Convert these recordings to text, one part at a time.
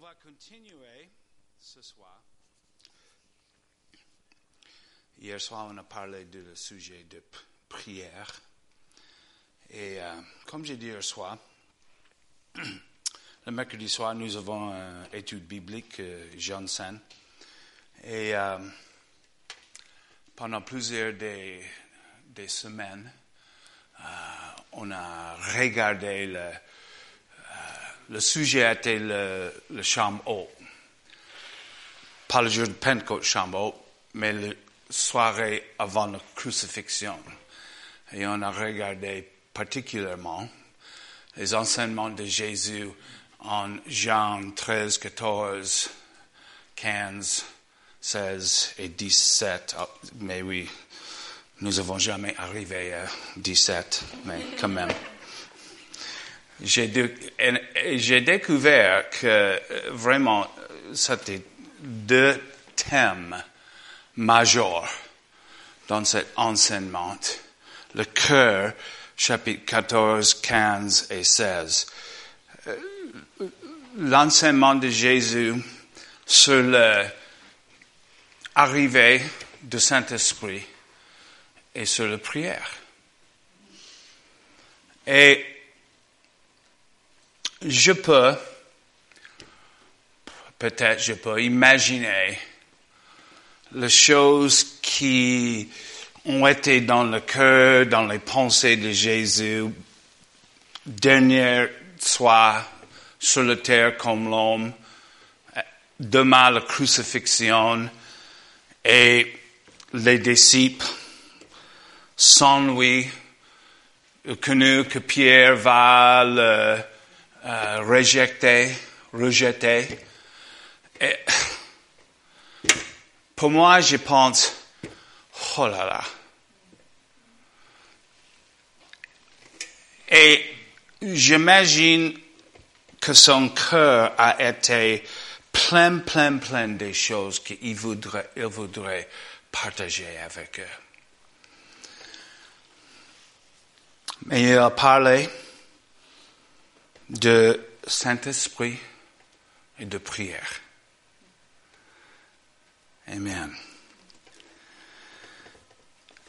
va continuer ce soir. Hier soir, on a parlé du sujet de prière. Et euh, comme j'ai dit hier soir, le mercredi soir, nous avons une étude biblique, euh, Johnson. Et euh, pendant plusieurs des, des semaines, euh, on a regardé le, euh, le sujet était le, le chambre haut. Pas le jour de Pentecôte, chambre mais la soirée avant la crucifixion. Et on a regardé particulièrement les enseignements de Jésus en Jean 13, 14, 15, 16 et 17. Ah, Mais oui, nous n'avons jamais arrivé à 17, mais quand même. J'ai découvert que euh, vraiment, c'était deux thèmes majeurs dans cet enseignement. Le cœur, chapitre 14, 15 et 16. Euh, L'enseignement de Jésus sur l'arrivée du Saint-Esprit et sur la prière. Et je peux, peut-être je peux imaginer les choses qui ont été dans le cœur, dans les pensées de Jésus, dernière soir sur la terre comme l'homme, demain la crucifixion, et les disciples, sans lui, connu que Pierre va le euh, rejeter. Et pour moi, je pense, oh là là. Et j'imagine que son cœur a été plein, plein, plein des choses qu'il voudrait, il voudrait partager avec eux. Mais il a parlé de Saint-Esprit et de prière. Amen.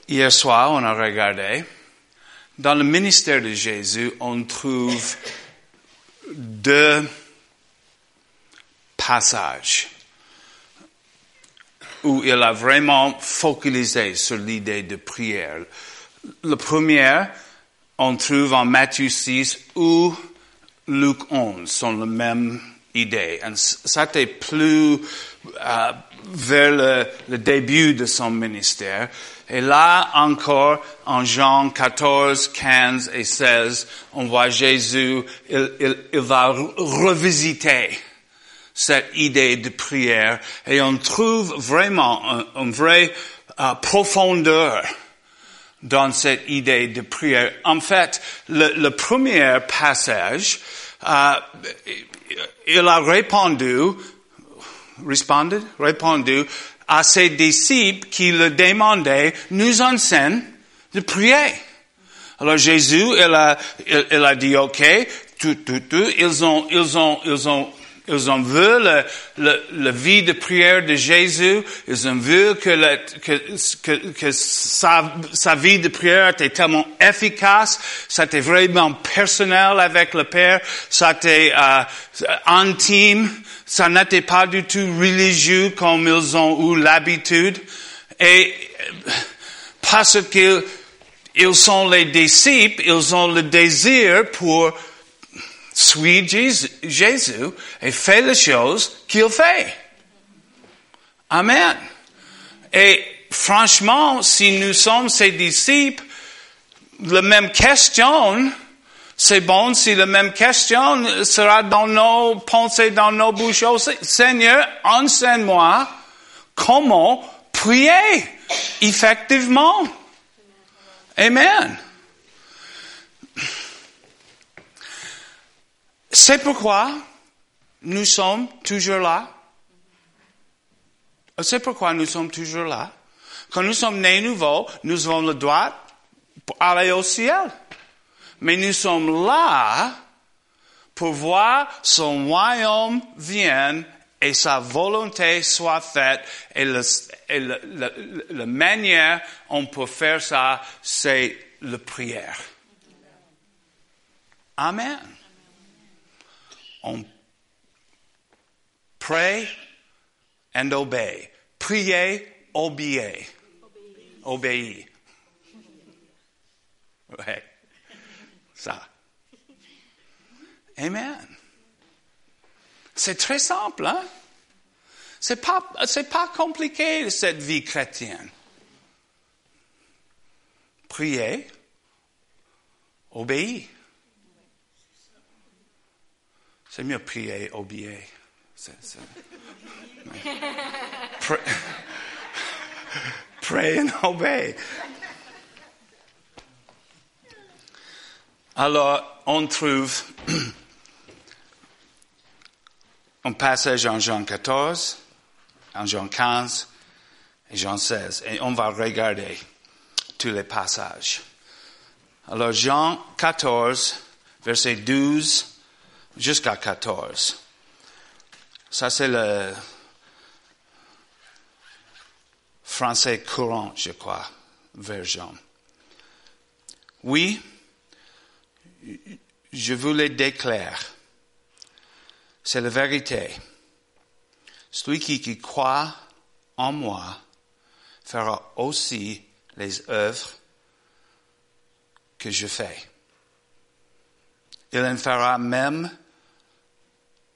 Hier soir, on a regardé. Dans le ministère de Jésus, on trouve deux passages où il a vraiment focalisé sur l'idée de prière. Le premier, on trouve en Matthieu 6 ou Luc 11 sont la même idée. Et ça était plus euh, vers le, début de son ministère. Et là encore, en Jean 14, 15 et 16, on voit Jésus, il, va re- revisiter cette idée de prière et on trouve vraiment un, un vrai euh, profondeur dans cette idée de prière. En fait, le, le premier passage, euh, il a répondu, responded, répondu à ses disciples qui le demandaient, nous enseigne de prier. Alors Jésus, il a, il, il a dit, OK, tout, tout, tout, ils ont, ils ont, ils ont, ils ont vu le, le, la vie de prière de Jésus. Ils ont vu que, le, que, que, que sa, sa vie de prière était tellement efficace. C'était vraiment personnel avec le Père. C'était euh, intime. Ça n'était pas du tout religieux comme ils ont eu l'habitude. Et parce qu'ils ils sont les disciples, ils ont le désir pour suivre Jésus, et faire les choses qu'il fait. Amen. Et franchement, si nous sommes ses disciples, la même question, c'est bon si la même question sera dans nos pensées, dans nos bouches aussi. Seigneur, enseigne-moi comment prier effectivement. Amen. C'est pourquoi nous sommes toujours là. C'est pourquoi nous sommes toujours là. Quand nous sommes nés nouveaux, nous avons le droit pour aller au ciel. Mais nous sommes là pour voir son royaume vienne et sa volonté soit faite. Et, le- la manière on peut faire ça, c'est la prière. Amen. On pray and obey. Prier, obéir. Obéir. Ouais. Ça. Amen. C'est très simple, hein? C'est pas, c'est pas compliqué, cette vie chrétienne. Prier, obéir. C'est mieux prier, obéir. C'est- c'est- ouais. Pray, pray and obey. Alors, on trouve un passage en Jean 14, en Jean 15 et Jean 16. Et on va regarder tous les passages. Alors, Jean 14, verset 12 jusqu'à 14. Ça, c'est le français courant, je crois, vers Jean. Oui, je vous le déclare. C'est la vérité. Celui qui, qui croit en moi fera aussi les œuvres que je fais. Il en fera même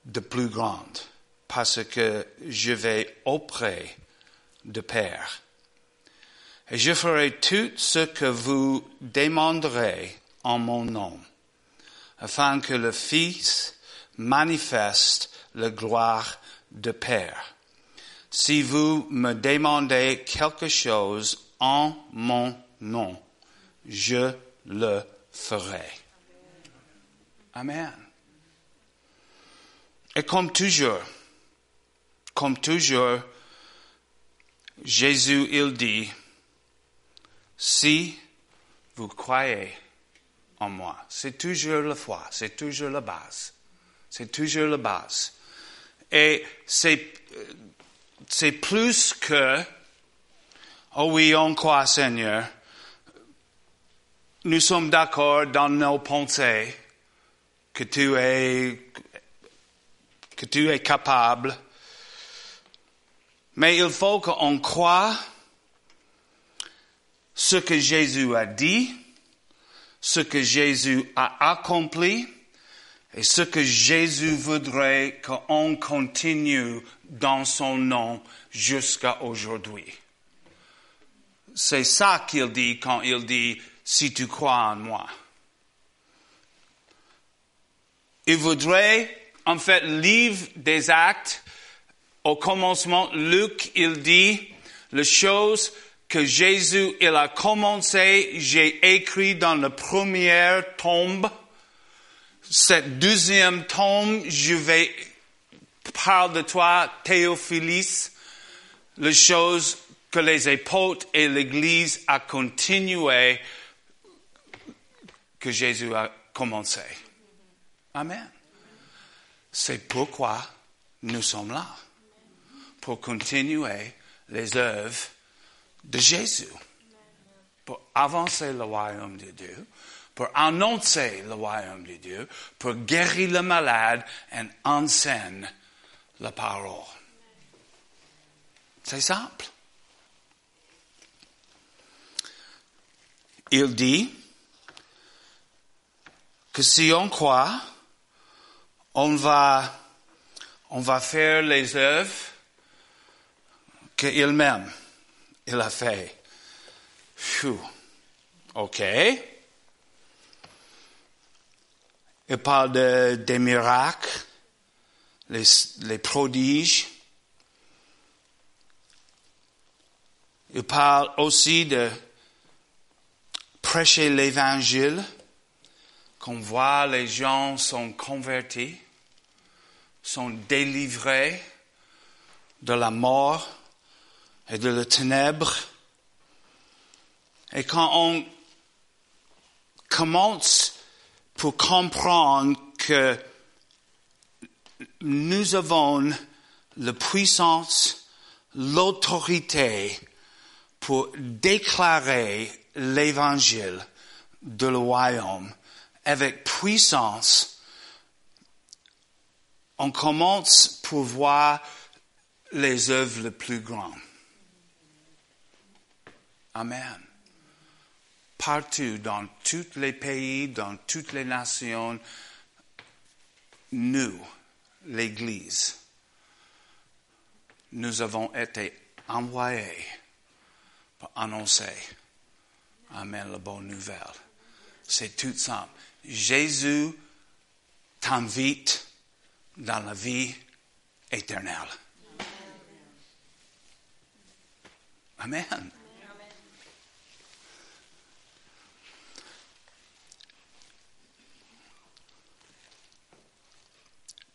de plus grandes parce que je vais auprès de Père. Et je ferai tout ce que vous demanderez en mon nom, afin que le Fils manifeste la gloire de Père. Si vous me demandez quelque chose en mon nom, je le ferai. Amen. Et comme toujours, comme toujours, Jésus, il dit, si vous croyez en moi, c'est toujours la foi, c'est toujours la base. C'est toujours la base. Et c'est, c'est plus que, oh oui, on croit Seigneur, nous sommes d'accord dans nos pensées que tu es, que tu es capable, mais il faut qu'on croit ce que Jésus a dit, ce que Jésus a accompli, et ce que Jésus voudrait qu'on continue dans son nom jusqu'à aujourd'hui. C'est ça qu'il dit quand il dit, si tu crois en moi. Il voudrait, en fait, livre des actes, au commencement, Luc, il dit, les choses que Jésus, il a commencé, j'ai écrit dans la première tombe, cette deuxième tome, je vais parler de toi, Théophilus, les choses que les apôtres et l'Église a continué, que Jésus a commencé. Amen. C'est pourquoi nous sommes là, pour continuer les œuvres de Jésus, pour avancer le royaume de Dieu, pour annoncer le royaume de Dieu, pour guérir le malade et enseigner la parole. C'est simple. Il dit que si on croit, on va, on va faire les œuvres qu'il même, il a fait. OK. Il parle de, des miracles, les, les prodiges. Il parle aussi de prêcher l'évangile, qu'on voit les gens sont convertis, sont délivrés de la mort et de la ténèbre. Et quand on commence pour comprendre que nous avons la puissance, l'autorité pour déclarer l'évangile de le royaume avec puissance. On commence pour voir les œuvres les plus grandes. Amen. Partout, dans tous les pays, dans toutes les nations, nous, l'Église, nous avons été envoyés pour annoncer, Amen, la bonne nouvelle. C'est tout simple. Jésus t'invite dans la vie éternelle. Amen.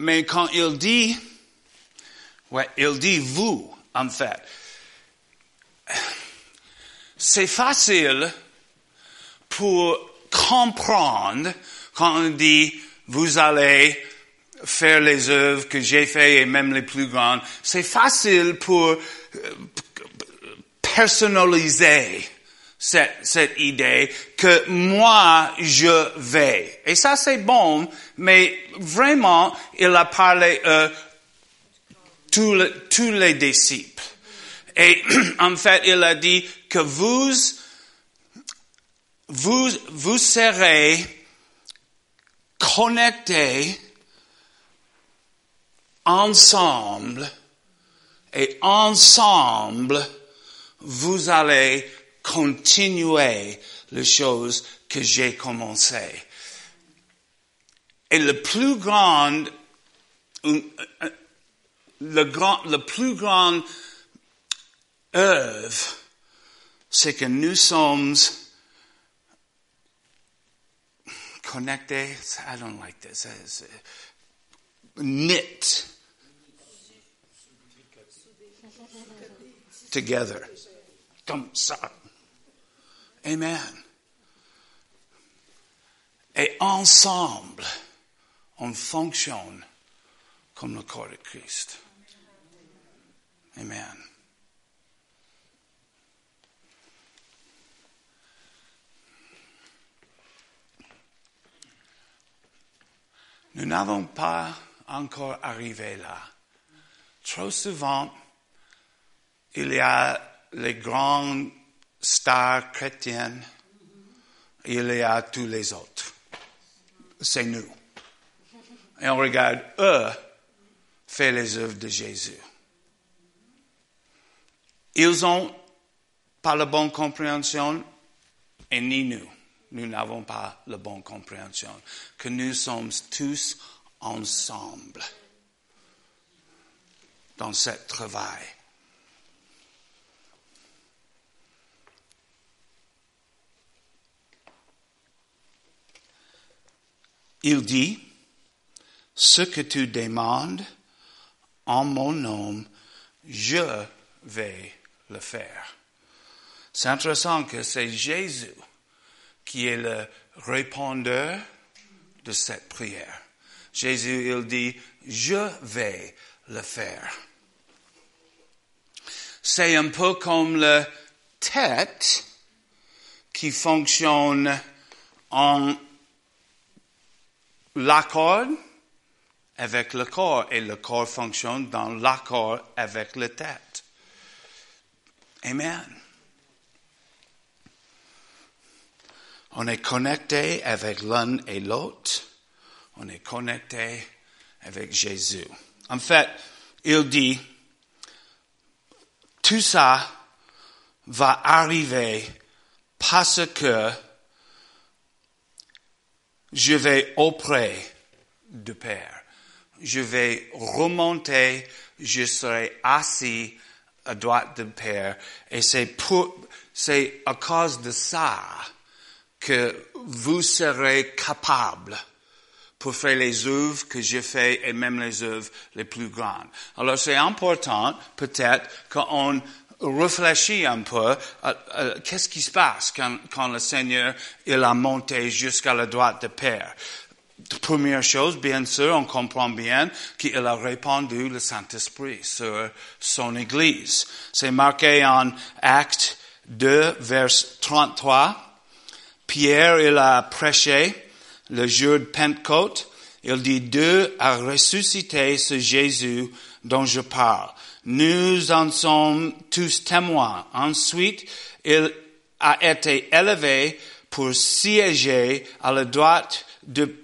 Mais quand il dit, ouais, il dit vous, en fait, c'est facile pour comprendre quand on dit vous allez faire les œuvres que j'ai fait et même les plus grandes. C'est facile pour euh, personnaliser cette, cette idée que moi je vais. Et ça c'est bon, mais vraiment il a parlé euh, tous, les, tous les disciples. Et en fait il a dit que vous vous vous serez connectés ensemble et ensemble vous allez continuer les choses que j'ai commencées. Et le plus grand, le grand, le plus grand œuvre, c'est que nous sommes connectés. I don't like this. Knit together. Comme ça. Amen. Et ensemble, on fonctionne comme le corps de Christ. Amen. Nous n'avons pas encore arrivé là. Trop souvent, il y a les grandes stars chrétiennes, il y a tous les autres. C'est nous. Et on regarde eux faire les œuvres de Jésus. Ils ont pas la bonne compréhension et ni nous. Nous n'avons pas la bonne compréhension. Que nous sommes tous ensemble dans ce travail. Il dit, ce que tu demandes en mon nom, je vais le faire. C'est intéressant que c'est Jésus qui est le répondeur de cette prière. Jésus, il dit, je vais le faire. C'est un peu comme la tête qui fonctionne en l'accord avec le corps et le corps fonctionne dans l'accord avec la tête. Amen. On est connecté avec l'un et l'autre. On est connecté avec Jésus. En fait, il dit, tout ça va arriver parce que je vais auprès du Père. Je vais remonter, je serai assis à droite du Père. Et c'est pour, c'est à cause de ça que vous serez capable pour faire les œuvres que j'ai fait et même les œuvres les plus grandes. Alors c'est important peut-être qu'on réfléchit un peu qu'est-ce qui se passe quand, le Seigneur il a monté jusqu'à la droite de Père. première chose, bien sûr, on comprend bien qu'il a répandu le Saint-Esprit sur son Église. C'est marqué en Acte 2, vers 33. Pierre, il a prêché le jour de Pentecôte. Il dit, Dieu a ressuscité ce Jésus dont je parle. Nous en sommes tous témoins. Ensuite, il a été élevé pour siéger à la droite de,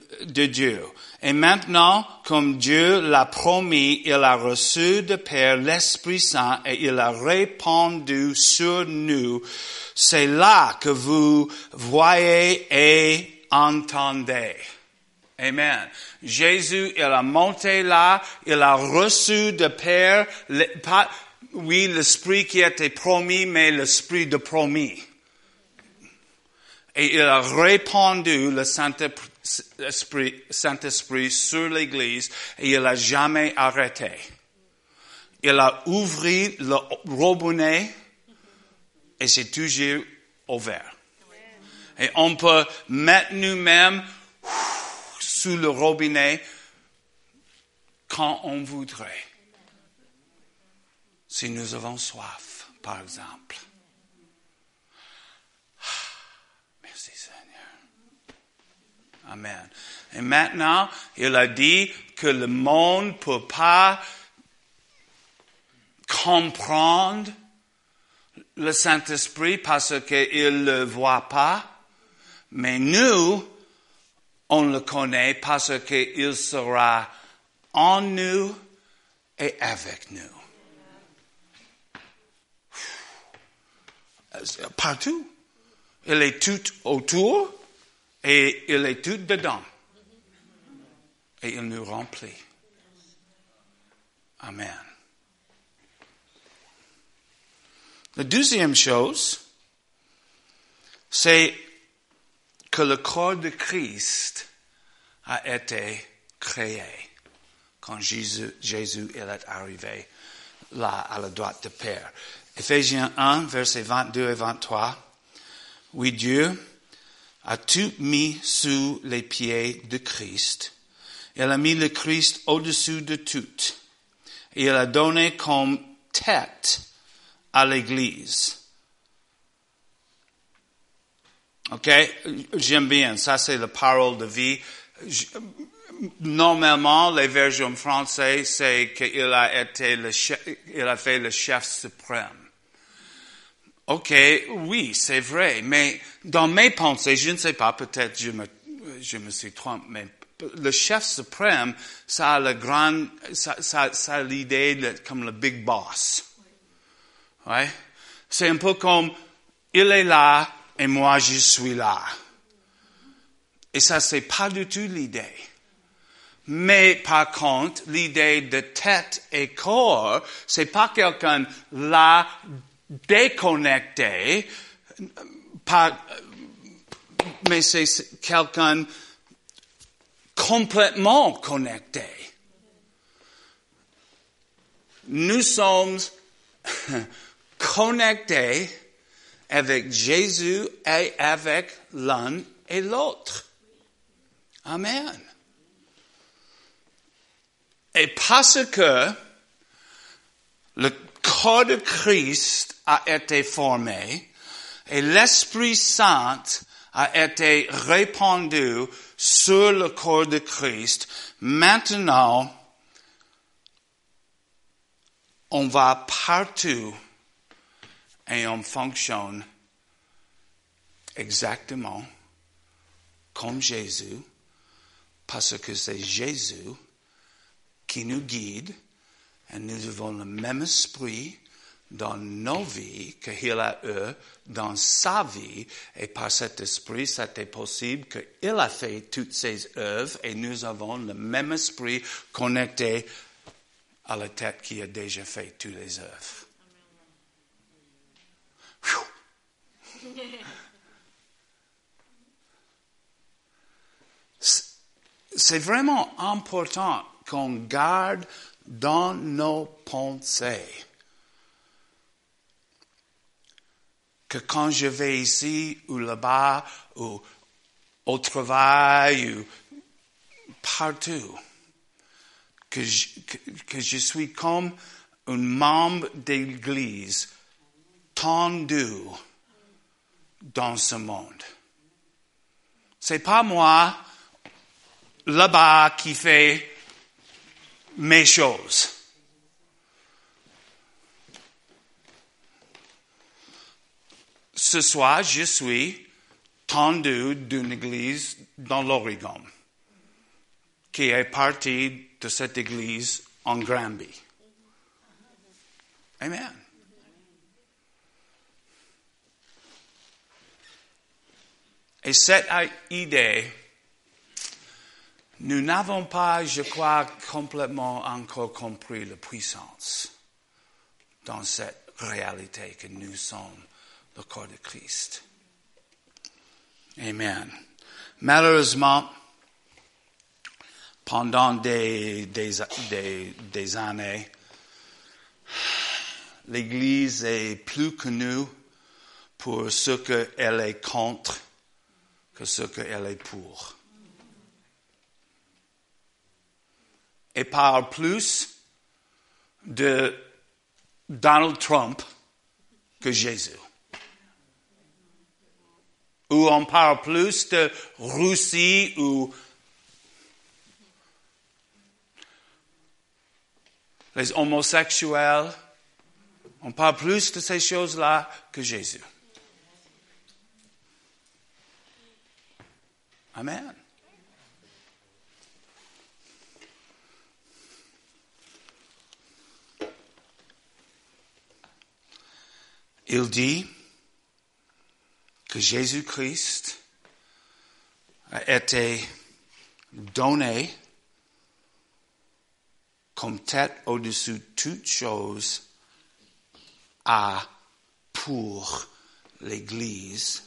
Dieu. Et maintenant, comme Dieu l'a promis, il a reçu de Père l'Esprit Saint et il a répandu sur nous. C'est là que vous voyez et entendez. Amen. Jésus, il a monté là, il a reçu de Père, pas, oui, l'Esprit qui était promis, mais l'Esprit de promis. Et il a répandu le Saint-Esprit Saint sur l'Église et il n'a jamais arrêté. Il a ouvert le robinet et c'est toujours ouvert. Et on peut mettre nous-mêmes sous le robinet quand on voudrait. Si nous avons soif, par exemple. Merci Seigneur. Amen. Et maintenant, il a dit que le monde ne peut pas comprendre le Saint-Esprit parce qu'il ne le voit pas. Mais nous, on le connaît parce qu'il sera en nous et avec nous. Partout. Il est tout autour et il est tout dedans. Et il nous remplit. Amen. La deuxième chose, c'est que le corps de Christ a été créé quand Jésus, est arrivé là à la droite de Père. Éphésiens 1, versets 22 et 23. Oui, Dieu a tout mis sous les pieds de Christ. Il a mis le Christ au-dessus de tout. Et il a donné comme tête à l'Église OK? J'aime bien. Ça, c'est la parole de vie. Normalement, les versions françaises, c'est qu'il a été le chef, il a fait le chef suprême. OK, oui, c'est vrai, mais dans mes pensées, je ne sais pas, peut-être je me, je me suis trompé, mais le chef suprême, ça a le grand, ça, ça, ça l'idée comme le big boss. Ouais? C'est un peu comme, il est là, et moi je suis là. Et ça, c'est pas du tout l'idée. Mais par contre, l'idée de tête et corps, c'est pas quelqu'un là déconnecté, mais c'est quelqu'un complètement connecté. Nous sommes connectés avec Jésus et avec l'un et l'autre. Amen. Et parce que le corps de Christ a été formé et l'Esprit Saint a été répandu sur le corps de Christ, maintenant, on va partout et on fonctionne exactement comme Jésus, parce que c'est Jésus qui nous guide et nous avons le même esprit dans nos vies qu'il a eu dans sa vie et par cet esprit, c'était possible qu'il a fait toutes ses œuvres et nous avons le même esprit connecté à la tête qui a déjà fait toutes les œuvres. C'est vraiment important qu'on garde dans nos pensées que quand je vais ici ou là-bas ou au travail ou partout. Que je, suis comme un membre d'église tendu dans ce monde? C'est pas moi là-bas qui fait mes choses. Ce soir, je suis tendu d'une église dans l'Oregon, qui est partie de cette église en Granby. Amen. Et cette idée, nous n'avons pas, je crois, complètement encore compris la puissance dans cette réalité que nous sommes le corps de Christ. Amen. Malheureusement, pendant des, années, l'Église est plus connue pour ce qu'elle est contre que ce qu'elle est pour. Et parle plus de Donald Trump que Jésus. Ou on parle plus de Russie ou les homosexuels. On parle plus de ces choses-là que Jésus. Amen. Il dit que Jésus-Christ a été donné comme tête au-dessus de toute chose à pour l'Église.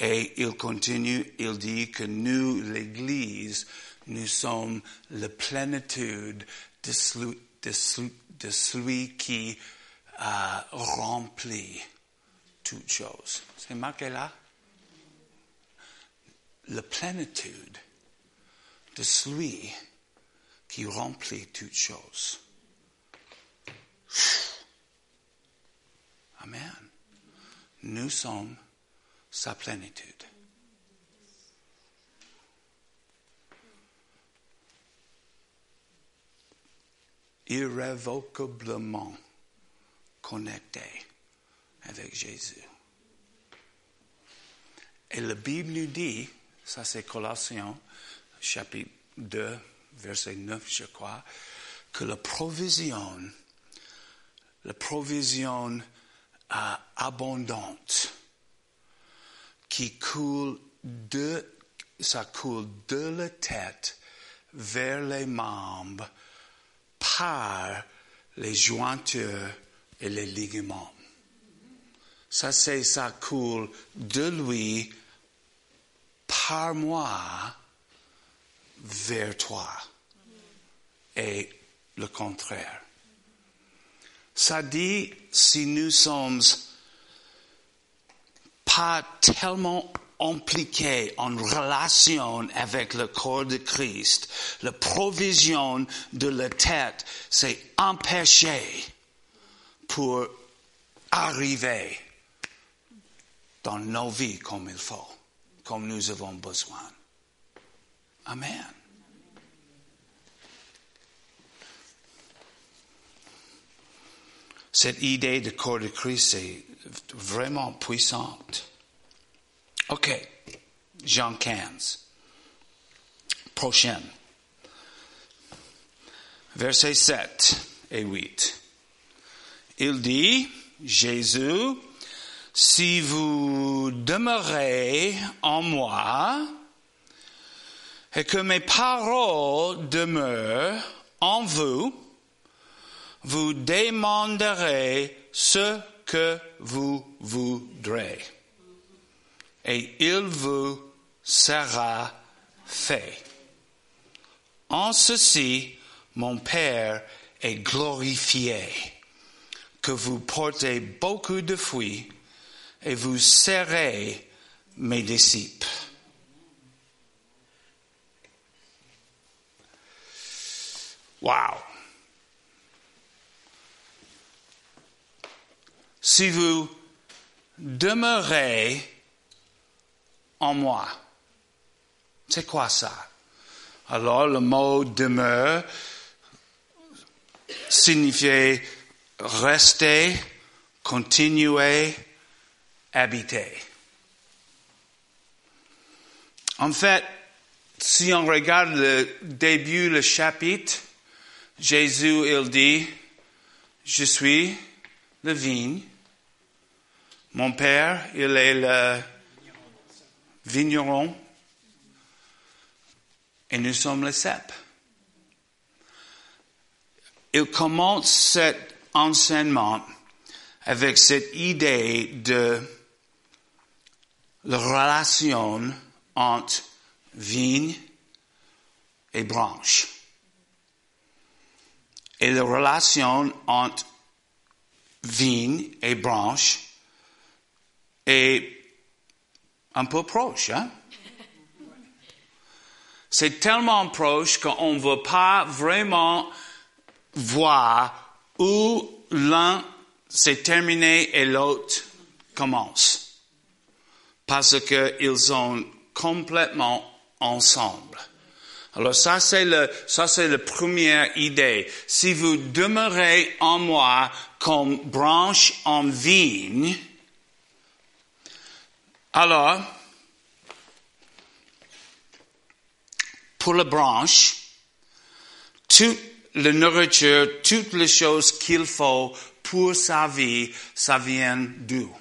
Et il continue, il dit que nous, l'Église, nous sommes la plénitude de celui, de celui, qui a rempli toutes choses. C'est marqué là? La plénitude de celui qui remplit toutes choses. Amen. Nous sommes sa plénitude. Irrévocablement connecté avec Jésus. Et la Bible nous dit, ça c'est Colossiens, chapitre 2, verset 9, je crois, que la provision, la provision euh, abondante qui coule de, ça coule de la tête vers les membres par les jointures et les ligaments. Ça, c'est, ça coule de lui par moi vers toi. Et le contraire. Ça dit, si nous sommes pas tellement impliqués en relation avec le corps de Christ, la provision de la tête, c'est empêché pour arriver dans nos vies comme il faut, comme nous avons besoin. Amen. Cette idée de corps de Christ est vraiment puissante. OK. Jean 15. Prochaine. Versets 7 et 8. Il dit, Jésus, si vous demeurez en moi et que mes paroles demeurent en vous, vous demanderez ce que vous voudrez. Et il vous sera fait. En ceci, mon Père est glorifié, que vous portez beaucoup de fruits et vous serez mes disciples. Wow. Si vous demeurez en moi, c'est quoi ça? Alors le mot demeure signifiait rester, continuer, habiter. En fait, si on regarde le début, le chapitre, Jésus, il dit, je suis le vigne. Mon père, il est le vigneron. Et nous sommes le cep. Il commence cet enseignement avec cette idée de la relation entre vigne et branche. Et la relation entre vigne et branche un peu proche. Hein? C'est tellement proche qu'on ne veut pas vraiment voir où l'un s'est terminé et l'autre commence. Parce qu'ils sont complètement ensemble. Alors ça c'est le, ça c'est la première idée. Si vous demeurez en moi comme branche en vigne, alors, pour la branche, toute la nourriture, toutes les choses qu'il faut pour sa vie, ça vient d'où?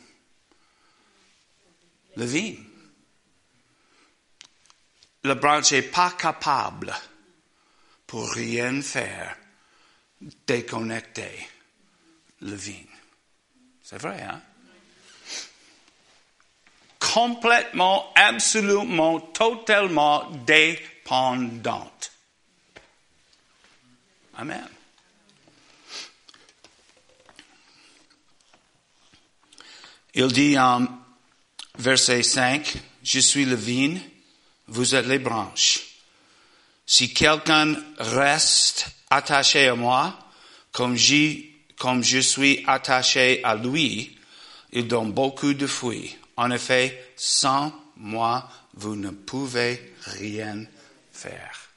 Le vigne. La branche n'est pas capable pour rien faire déconnecter le vigne. C'est vrai, hein? Complètement, absolument, totalement dépendante. Amen. Il dit en verset 5, je suis le vigne, vous êtes les branches. Si quelqu'un reste attaché à moi, comme, comme je suis attaché à lui, il donne beaucoup de fruits. En effet, sans moi, vous ne pouvez rien faire.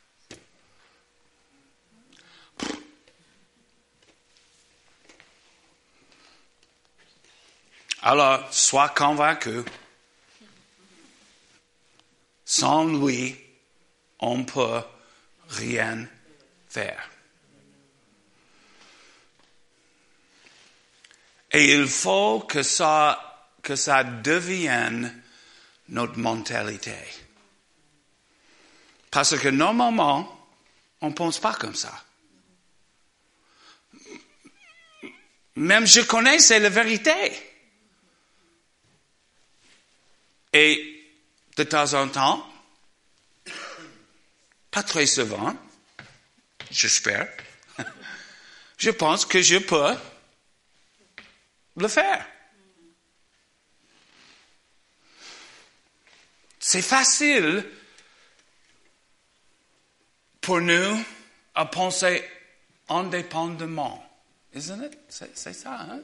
Alors, sois convaincu. Sans lui, on ne peut rien faire. Et il faut que ça, que ça devienne notre mentalité. Parce que normalement, on ne pense pas comme ça. Même je connais, c'est la vérité. Et de temps en temps, pas très souvent, j'espère, je pense que je peux le faire. C'est facile pour nous à penser indépendamment. Isn't it? C'est ça, hein?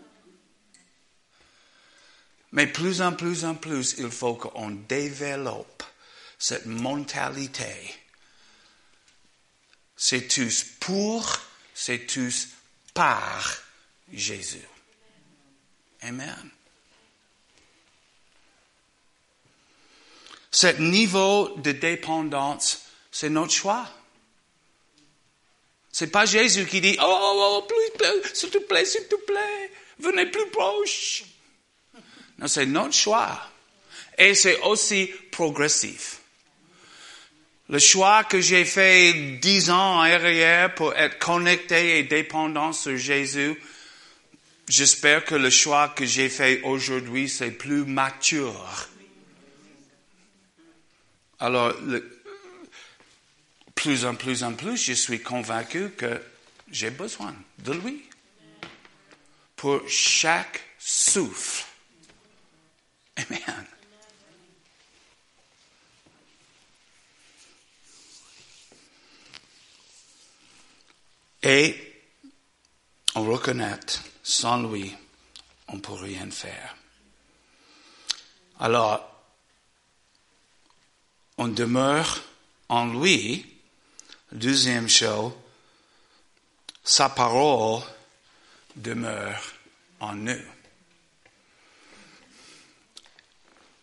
Mais plus en plus en plus, il faut qu'on développe cette mentalité. C'est tous pour, c'est tous par Jésus. Amen. Ce niveau de dépendance, c'est notre choix. C'est pas Jésus qui dit, oh, oh, oh s'il te plaît, s'il te plaît, venez plus proche. Non, c'est notre choix. Et c'est aussi progressif. Le choix que j'ai fait dix ans arrière pour être connecté et dépendant sur Jésus, j'espère que le choix que j'ai fait aujourd'hui, c'est plus mature. Alors, plus en plus en plus, je suis convaincu que j'ai besoin de lui pour chaque souffle Amen. Et on reconnaît, sans lui, on ne peut rien faire. Alors, on demeure en lui. Deuxième chose, sa parole demeure en nous.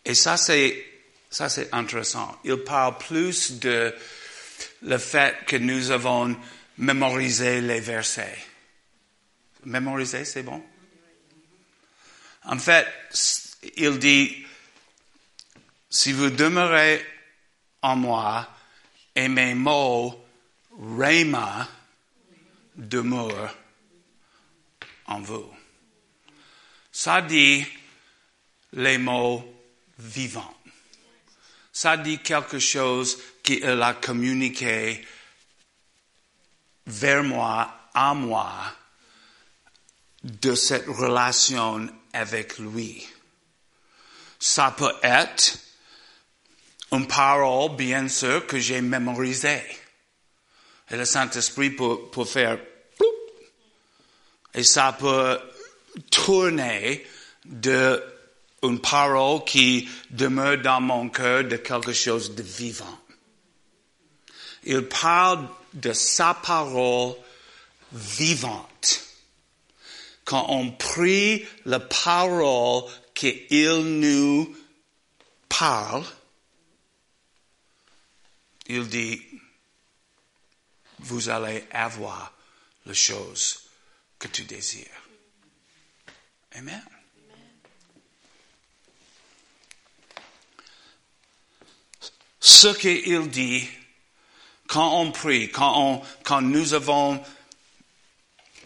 Et ça, c'est, ça, c'est intéressant. Il parle plus de le fait que nous avons mémorisé les versets. Mémoriser, c'est bon? En fait, il dit, si vous demeurez en moi et mes mots, Réma, demeurent en vous. Ça dit les mots vivants. Ça dit quelque chose qu'il a communiqué vers moi, à moi, de cette relation avec lui. Ça peut être une parole, bien sûr, que j'ai mémorisée. Et le Saint-Esprit peut, faire et ça peut tourner de une parole qui demeure dans mon cœur de quelque chose de vivant. Il parle de sa parole vivante. Quand on prie la parole qu'il nous parle, il dit, vous allez avoir les choses que tu désires. Amen. Ce qu'il dit, quand on prie, quand, on, quand nous avons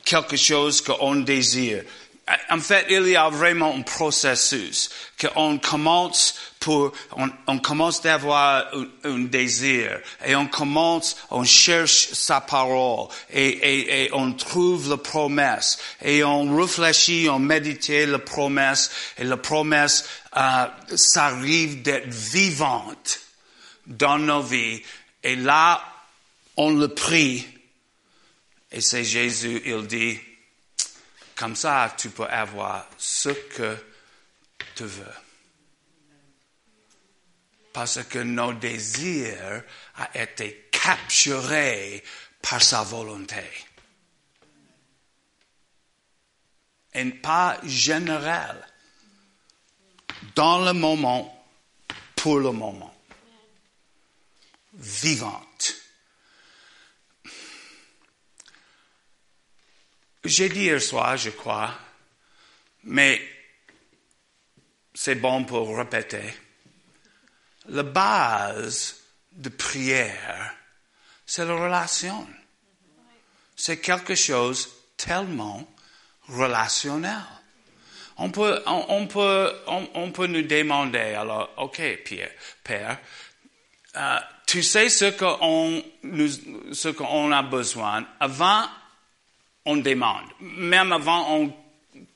quelque chose qu'on désire, en fait, il y a vraiment un processus qu'on commence pour, on, on commence d'avoir un, un, désir et on commence, on cherche sa parole et, et, et on trouve la promesse et on réfléchit, on médite la promesse et la promesse, euh, ça arrive d'être vivante dans nos vies et là, on le prie et c'est Jésus, il dit, comme ça, tu peux avoir ce que tu veux. Parce que nos désirs ont été capturés par sa volonté. Et pas général. Dans le moment, pour le moment. Vivante. J'ai dit hier soir, je crois, mais c'est bon pour répéter. La base de prière, c'est la relation. C'est quelque chose tellement relationnel. On peut, on, peut, on, peut nous demander, alors, ok, Pierre, Père, euh, tu sais ce qu'on, ce qu'on a besoin avant on demande. Même avant, on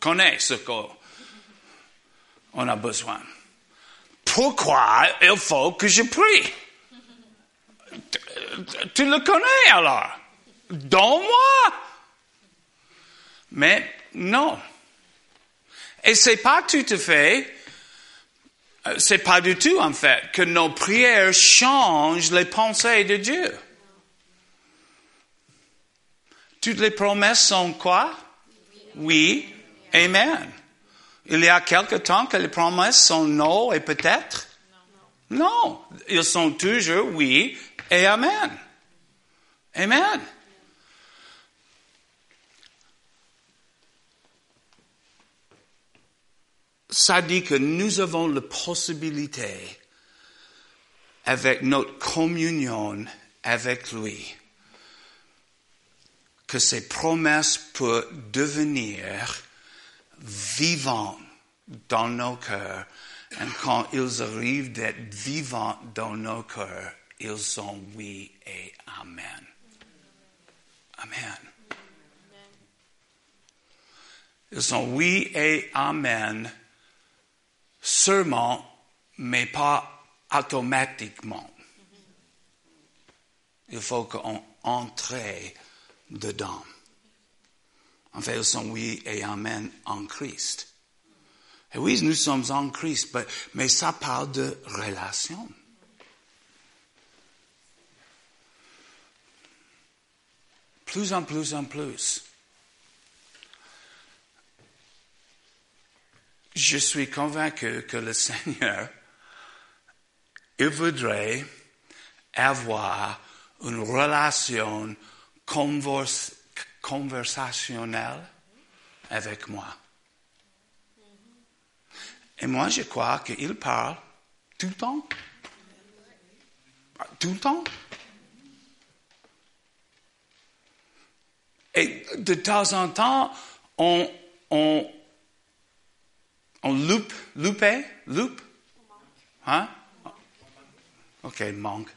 connaît ce qu'on a besoin. Pourquoi il faut que je prie? Tu le connais alors? Donne-moi. Mais non. Et c'est pas tout à fait, c'est pas du tout en fait que nos prières changent les pensées de Dieu. Toutes les promesses sont quoi? Oui. Amen. Il y a quelque temps que les promesses sont non et peut-être? Non. Ils sont toujours oui et Amen. Amen. Ça dit que nous avons la possibilité, avec notre communion avec lui, que ces promesses peuvent devenir vivantes dans nos cœurs. Et quand ils arrivent d'être vivants dans nos cœurs, ils sont oui et Amen. Amen. Ils sont oui et Amen seulement, mais pas automatiquement. Il faut qu'on entre dedans. En fait, ils sont oui et amen en Christ. Et oui, nous sommes en Christ, mais ça parle de relation. Plus en plus en plus. Je suis convaincu que le Seigneur, il voudrait avoir une relation conversationnelle avec moi. Et moi, je crois qu'il parle tout le temps. Tout le temps. Et de temps en temps, on, on, on loupe, loupé, loupe. Hein? OK, manque.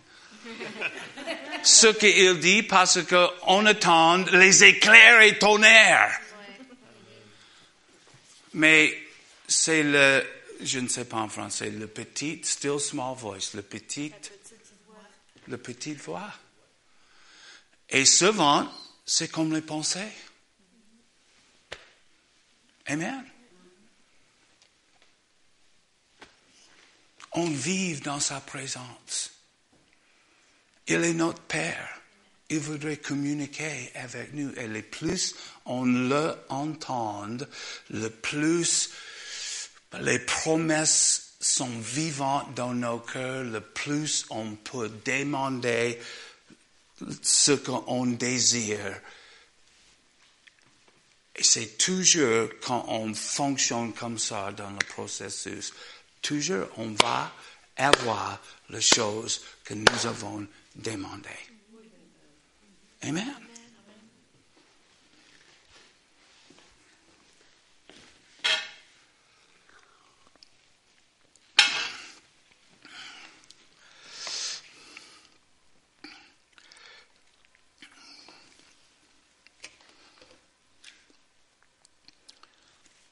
Ce qu'il dit parce qu'on attend les éclairs et tonnerres. Mais c'est le, je ne sais pas en français, le petit, still small voice, le petit, le petit voix. Et souvent, c'est comme les pensées. Amen. On vit dans sa présence. Il est notre Père. Il voudrait communiquer avec nous. Et le plus on le entend, le plus les promesses sont vivantes dans nos cœurs, le plus on peut demander ce qu'on désire. Et c'est toujours quand on fonctionne comme ça dans le processus, toujours on va avoir les choses que nous avons demandées. Amen.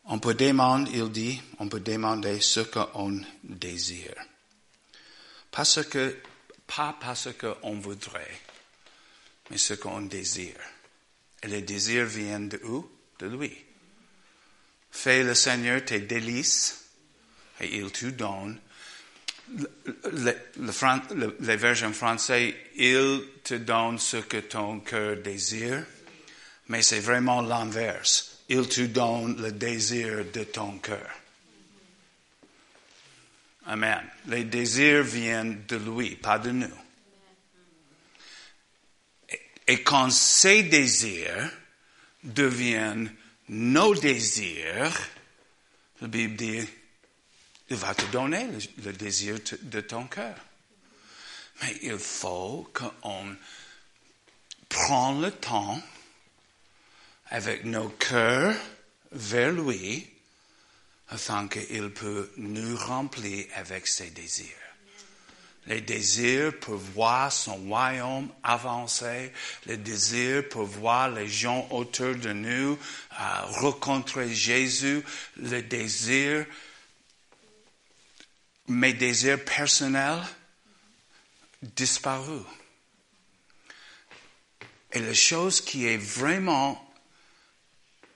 On peut demander, il dit, on peut demander ce qu'on désire. Parce que, pas parce qu'on voudrait, mais ce qu'on désire. Et le désir vient de où? De lui. Fais le Seigneur tes délices et il te donne. Le, le, les versions français, il te donne ce que ton cœur désire, mais c'est vraiment l'inverse il te donne le désir de ton cœur. Amen. Les désirs viennent de lui, pas de nous. Et quand ces désirs deviennent nos désirs, la Bible dit, il va te donner le, désir de ton cœur. Mais il faut qu'on prenne le temps avec nos cœurs vers lui afin qu'il peut nous remplir avec ses désirs. Les désirs pour voir son royaume avancer, les désirs pour voir les gens autour de nous euh, rencontrer Jésus, les désirs, mes désirs personnels disparus. Et la chose qui est vraiment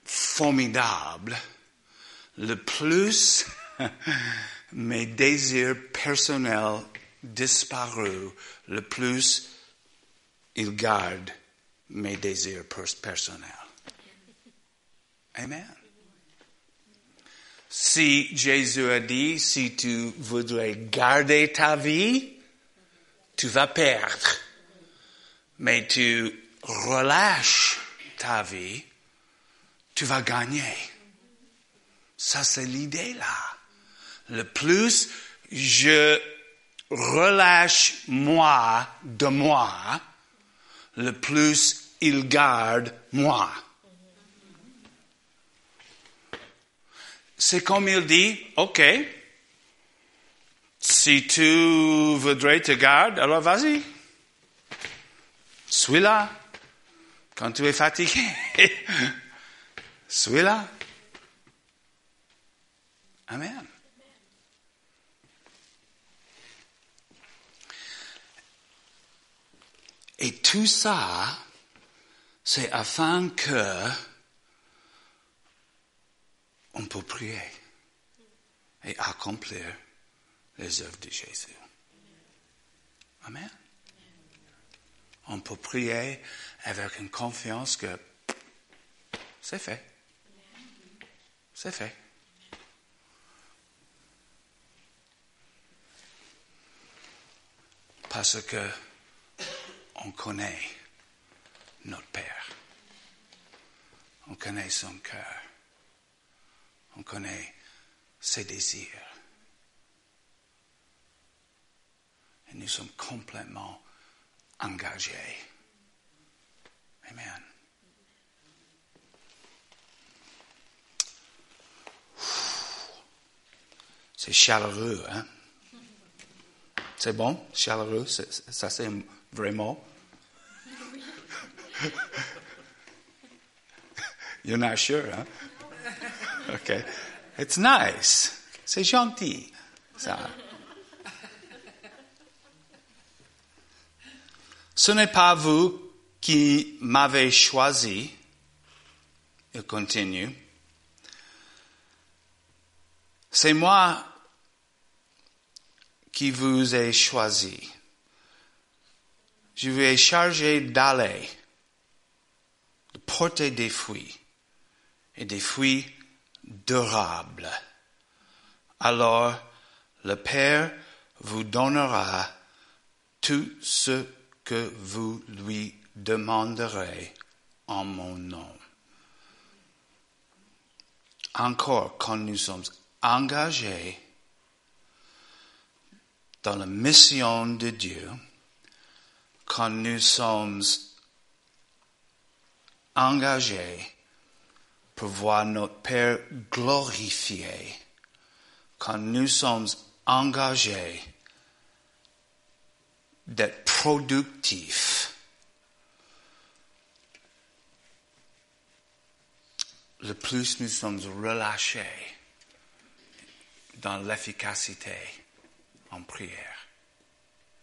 formidable, le plus mes désirs personnels disparus, le plus il garde mes désirs personnels. Amen. Si Jésus a dit, si tu voudrais garder ta vie, tu vas perdre. Mais tu relâches ta vie, tu vas gagner. Ça, c'est l'idée là. Le plus je relâche moi de moi, le plus il garde moi. C'est comme il dit, OK, si tu voudrais te garder, alors vas-y. Suis là. Quand tu es fatigué, Suis. Amen. Et tout ça, c'est afin que on peut prier et accomplir les œuvres de Jésus. Amen. On peut prier avec une confiance que c'est fait. C'est fait. Parce que on connaît notre Père. On connaît son cœur. On connaît ses désirs. Et nous sommes complètement engagés. Amen. C'est chaleureux, hein? C'est bon? Chaleureux, ça c'est un vrai mot? You're not sure, hein? Okay. It's nice. C'est gentil, ça. Ce n'est pas vous qui m'avez choisi, il continue, c'est moi qui vous ai choisi. Je vous ai chargé d'aller, de porter des fruits, et des fruits durables. Alors le Père vous donnera tout ce que vous lui demanderez en mon nom. Encore, quand nous sommes engagés dans la mission de Dieu, quand nous sommes engagés pour voir notre Père glorifié, quand nous sommes engagés d'être productifs, le plus nous sommes relâchés dans l'efficacité en prière.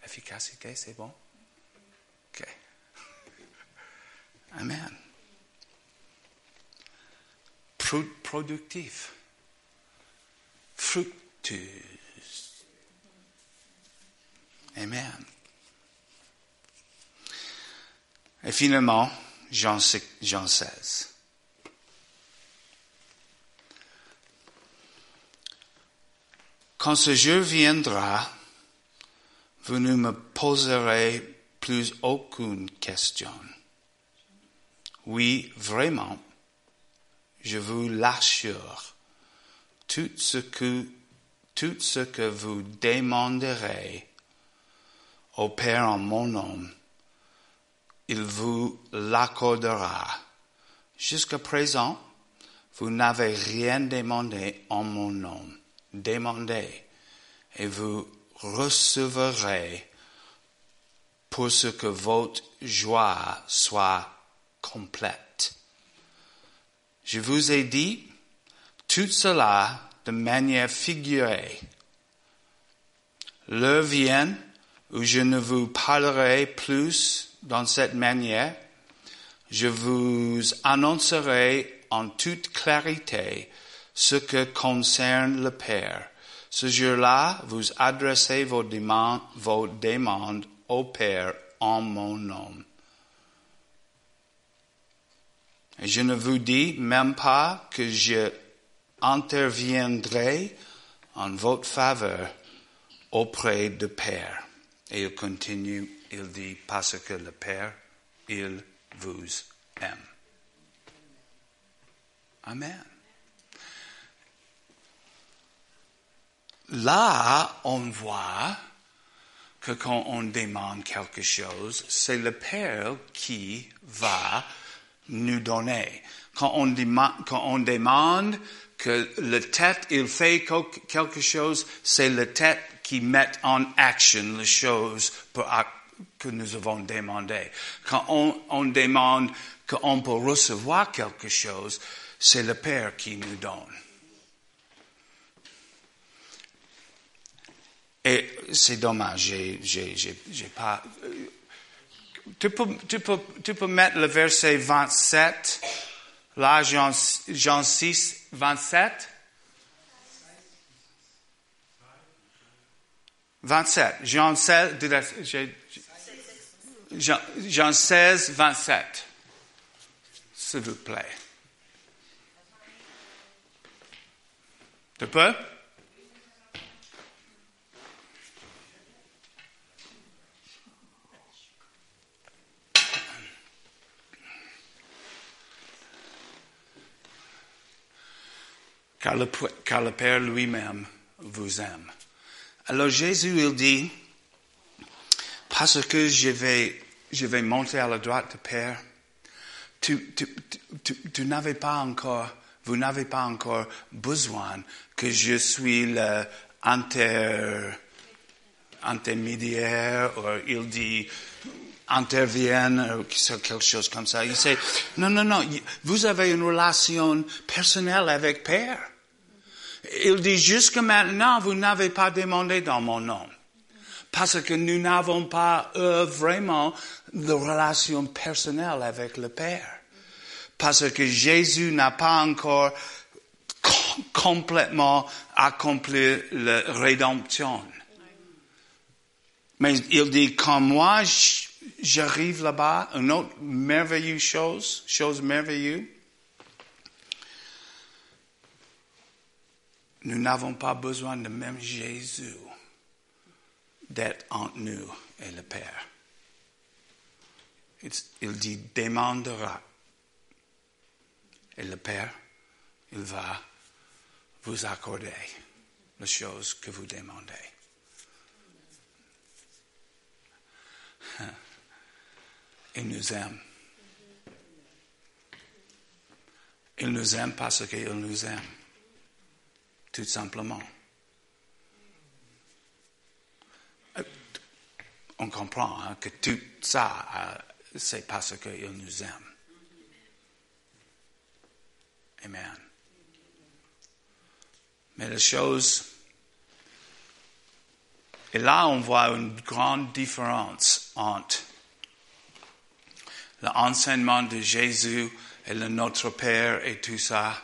Efficacité, c'est bon? OK. Amen. productif. Fructueuse. Amen. Et finalement, Jean, Jean 16. Quand ce jour viendra, vous ne me poserez plus aucune question. Oui, vraiment, je vous l'assure, tout ce que, tout ce que vous demanderez au Père en mon nom, il vous l'accordera. Jusqu'à présent, vous n'avez rien demandé en mon nom demandez et vous recevrez pour ce que votre joie soit complète. Je vous ai dit tout cela de manière figurée. L'heure vient où je ne vous parlerai plus dans cette manière. Je vous annoncerai en toute clarité ce que concerne le Père. Ce jour-là, vous adressez vos demandes, vos demandes au Père en mon nom. Et je ne vous dis même pas que je interviendrai en votre faveur auprès du Père. Et il continue, il dit, parce que le Père, il vous aime. Amen. Là, on voit que quand on demande quelque chose, c'est le Père qui va nous donner. Quand on, demande, que le tête, il fait quelque chose, c'est le tête qui met en action les choses que nous avons demandé. Quand on, on demande qu'on peut recevoir quelque chose, c'est le Père qui nous donne. Et c'est dommage, j'ai, pas. tu peux, tu peux, tu peux mettre le verset 27, là, Jean, Jean 6, 27. 27. Jean 16, Jean, Jean 16, 27. S'il vous plaît. Tu peux? Car le, Père lui-même vous aime. Alors Jésus, il dit, parce que je vais, je vais monter à la droite du Père, tu, tu, tu, tu n'avais pas encore, vous n'avez pas encore besoin que je suis le inter, ou il dit, intervienne, ou quelque chose comme ça. Il sait, non, non, non, vous avez une relation personnelle avec Père. Il dit, jusque maintenant, vous n'avez pas demandé dans mon nom. Parce que nous n'avons pas eu vraiment de relation personnelle avec le Père. Parce que Jésus n'a pas encore complètement accompli la rédemption. Mais il dit, quand moi j'arrive là-bas, une autre merveilleuse chose, chose merveilleuse, Nous n'avons pas besoin de même Jésus d'être entre nous et le Père. Il dit demandera. Et le Père, il va vous accorder les choses que vous demandez. Il nous aime. Il nous aime parce qu'il nous aime tout simplement. Euh, on comprend hein, que tout ça, euh, c'est parce qu'il nous aime. Amen. Mais la chose, et là on voit une grande différence entre l'enseignement de Jésus et le Notre Père et tout ça.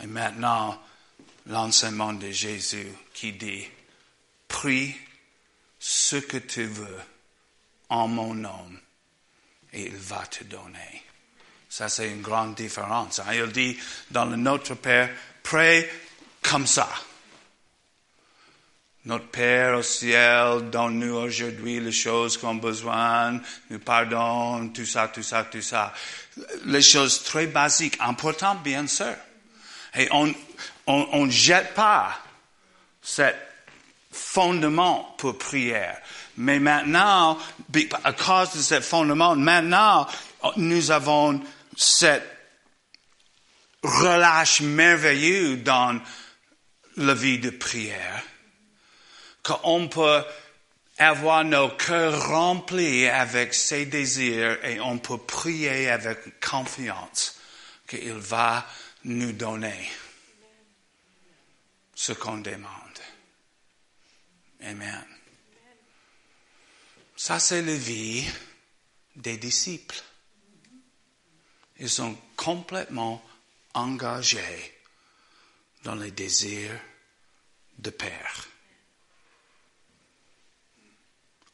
Et maintenant, l'enseignement de Jésus qui dit, prie ce que tu veux en mon nom et il va te donner. Ça, c'est une grande différence. Hein. Il dit dans le Notre Père, prie comme ça. Notre Père au ciel, donne-nous aujourd'hui les choses qu'on a besoin, nous pardonne, tout ça, tout ça, tout ça. Les choses très basiques, importantes bien sûr. Et on, on ne jette pas ce fondement pour prière. Mais maintenant, à cause de ce fondement, maintenant, nous avons cette relâche merveilleux dans la vie de prière, qu'on peut avoir nos cœurs remplis avec ses désirs et on peut prier avec confiance qu'il va nous donner ce qu'on demande. Amen. Ça, c'est la vie des disciples. Ils sont complètement engagés dans les désirs de Père.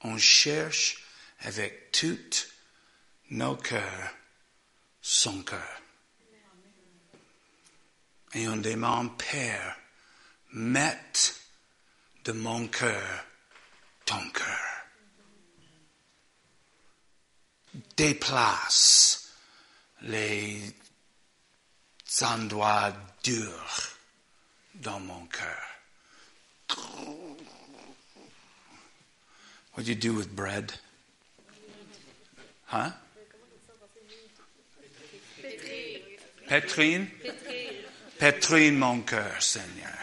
On cherche avec tout nos cœurs son cœur. Et on demande, Père, mette de mon cœur ton cœur. Déplace les endroits durs dans mon cœur. What do you do with bread? Huh? Petrine? Petrine mon cœur, Seigneur.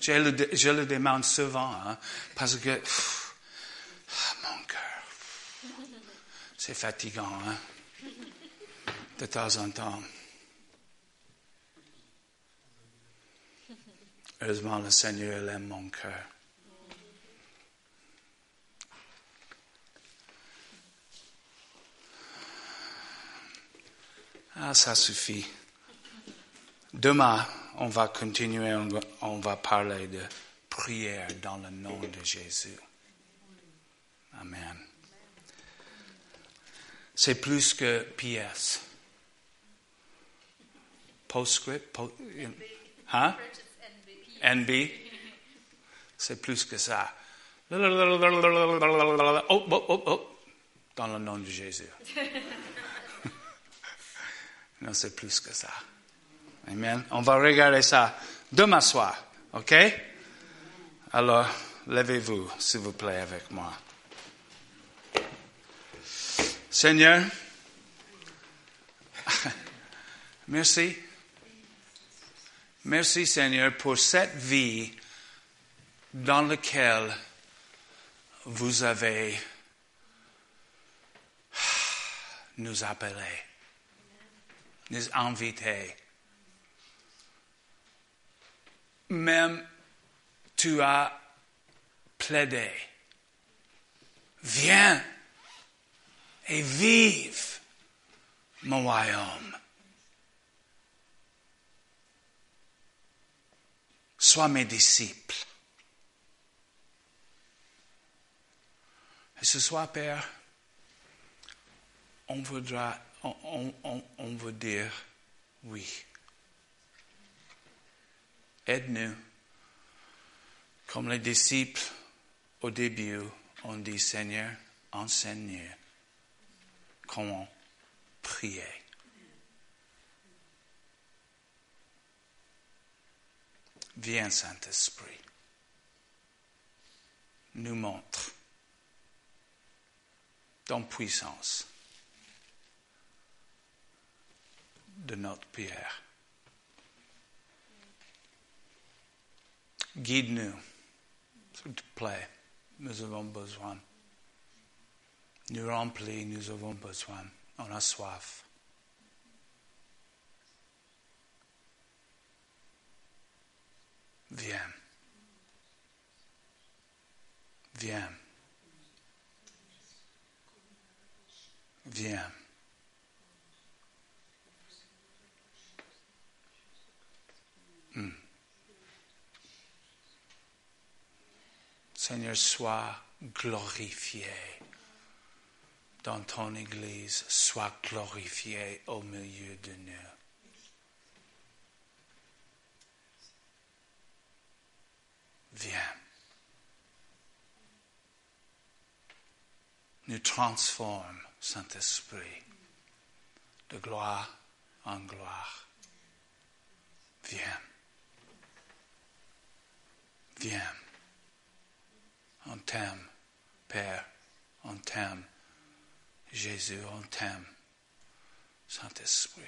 Je le, je le demande souvent, hein, parce que ah, mon cœur, c'est fatigant, hein, de temps en temps. Heureusement, le Seigneur aime mon cœur. Ah, ça suffit. Demain, on va continuer, on va, parler de prière dans le nom de Jésus. Amen. C'est plus que PS. Postscript? Po- hein? NB? C'est plus que ça. Oh, oh, oh, oh. Dans le nom de Jésus. Non, c'est plus que ça. Amen. On va regarder ça demain soir. OK? Alors, levez-vous, s'il vous plaît, avec moi. Seigneur, merci. Merci, Seigneur, pour cette vie dans laquelle vous avez nous appelés, nous invités. Même tu as plaidé. Viens et vive mon royaume. Sois mes disciples. Et ce soir, Père, on voudra, on, on, on, on veut dire oui. Aide-nous. Comme les disciples au début ont dit, Seigneur, enseigne comment prier. Viens, Saint-Esprit, nous montre ton puissance de notre prière. Guide-nous, s'il te plaît, nous avons besoin. Nous remplis, nous avons besoin. On a soif. Viens. Viens. Viens. Hmm. Seigneur, sois glorifié dans ton Église, sois glorifié au milieu de nous. Viens. Nous transforme, Saint-Esprit, de gloire en gloire. Viens. Viens. On Père, on t'aime. Jésus, on t'aime. Saint-Esprit.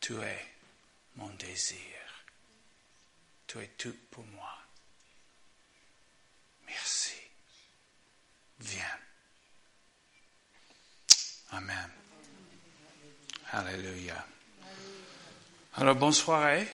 Tu es mon désir. Tu es tout pour moi. Merci. Viens. Amen. Alléluia. Alors, bonne soirée.